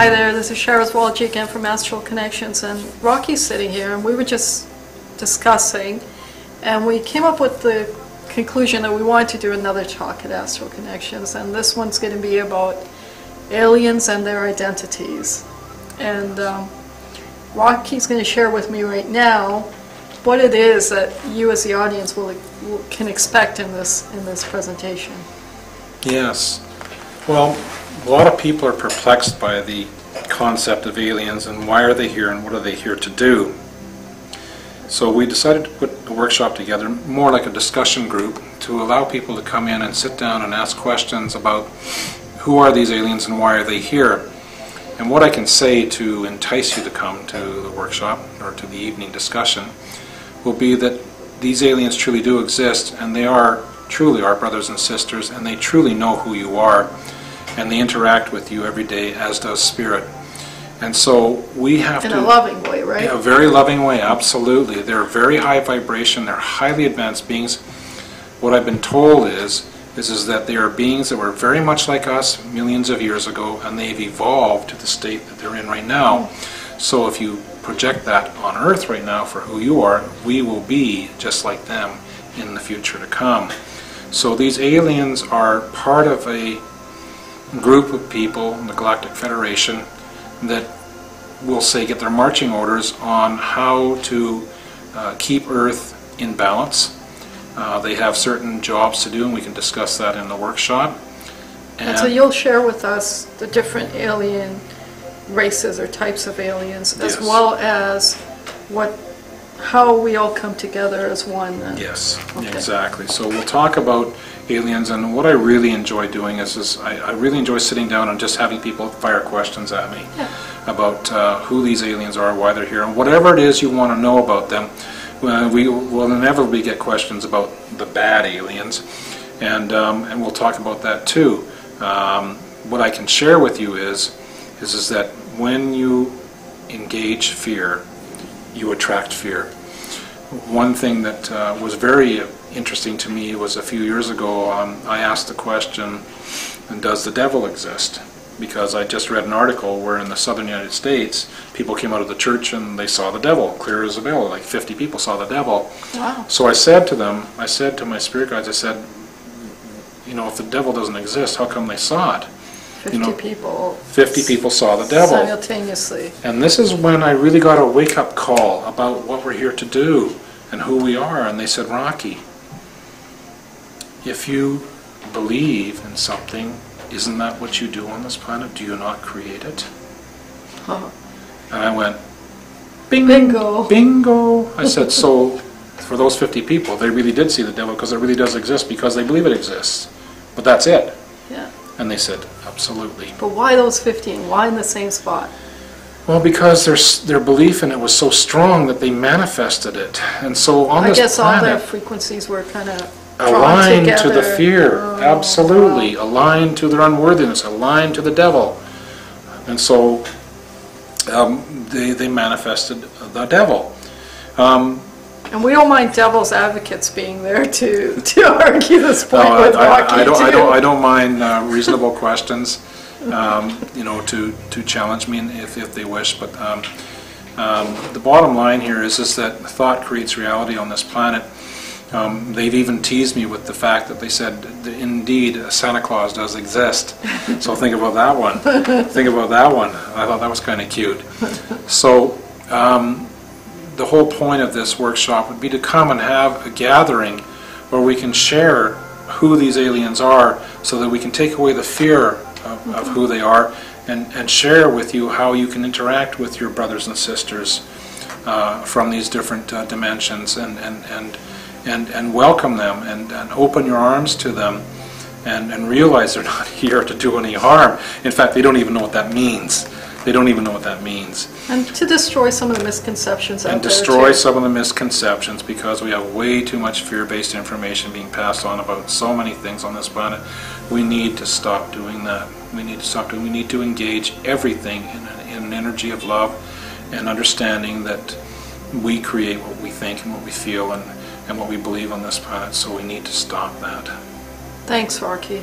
Hi there, this is Sharaz Walji again from Astral Connections, and Rocky's sitting here, and we were just discussing, and we came up with the conclusion that we wanted to do another talk at Astral Connections, and this one's going to be about aliens and their identities. And um, Rocky's going to share with me right now what it is that you as the audience will can expect in this in this presentation. Yes. Well, a lot of people are perplexed by the concept of aliens and why are they here and what are they here to do. So we decided to put a workshop together, more like a discussion group, to allow people to come in and sit down and ask questions about who are these aliens and why are they here. And what I can say to entice you to come to the workshop or to the evening discussion will be that these aliens truly do exist and they are truly our brothers and sisters and they truly know who you are and they interact with you every day, as does spirit. And so we have In to. a loving way, right? In a very loving way, absolutely. They're very high vibration, they're highly advanced beings. What I've been told is, is, is that they are beings that were very much like us millions of years ago, and they've evolved to the state that they're in right now. Mm. So if you project that on Earth right now for who you are, we will be just like them in the future to come. So these aliens are part of a group of people in the Galactic Federation that will say get their marching orders on how to uh, keep Earth in balance. Uh, they have certain jobs to do, and we can discuss that in the workshop. And so you'll share with us the different alien races or types of aliens, as Yes. well as what, how we all come together as one. then. Yes, Okay. exactly. So we'll talk about aliens, and what I really enjoy doing is, is I, I really enjoy sitting down and just having people fire questions at me Yeah. about uh, who these aliens are, why they're here, and whatever it is you want to know about them. Uh, we will inevitably get questions about the bad aliens, and um, and we'll talk about that too. Um, what I can share with you is, is is that when you engage fear, you attract fear. One thing that uh, was very interesting to me was a few years ago, um, I asked the question, does the devil exist? Because I just read an article where in the southern United States, people came out of the church and they saw the devil, clear as a bell, like 50 people saw the devil. Wow. So I said to them, I said to my spirit guides, I said, you know, if the devil doesn't exist, how come they saw it? 50 know, people 50 people saw the devil. simultaneously. And this is when I really got a wake-up call about what we're here to do and who we are. And they said, Rocky, if you believe in something, isn't that what you do on this planet? Do you not create it? Huh. And I went, Bing, Bingo. Bingo. I said, so for those 50 people, they really did see the devil because it really does exist because they believe it exists. But that's it. Yeah. And they said, absolutely. But why those 15? Why in the same spot? Well, because their their belief in it was so strong that they manifested it, and so on I this guess all their frequencies were kind of aligned to the fear, Oh, absolutely, wow. aligned to their unworthiness, aligned to the devil, and so um, they they manifested the devil. Um, And we don't mind devil's advocates being there to, to argue this no, point I, with I- Rocky I don't I don't I don't mind uh, reasonable questions, um, you know, to to challenge me if if they wish, but. Um, Um, The bottom line here is, is that thought creates reality on this planet. Um, They've even teased me with the fact that they said, that indeed, Santa Claus does exist. So think about that one. Think about that one. I thought that was kind of cute. So um, the whole point of this workshop would be to come and have a gathering where we can share who these aliens are so that we can take away the fear of, of who they are and, and share with you how you can interact with your brothers and sisters uh, from these different uh, dimensions and, and, and, and, and welcome them and, and open your arms to them and, and realize they're not here to do any harm. In fact, they don't even know what that means. They don't even know what that means And to destroy some of the misconceptions out and there destroy some of the misconceptions because we have way too much fear-based information being passed on about so many things on this planet. We need to stop doing that. We need to stop doing. We need to engage everything in an, in an energy of love and understanding that we create what we think and what we feel and, and what we believe on this planet. So we need to stop that. Thanks, Rocky.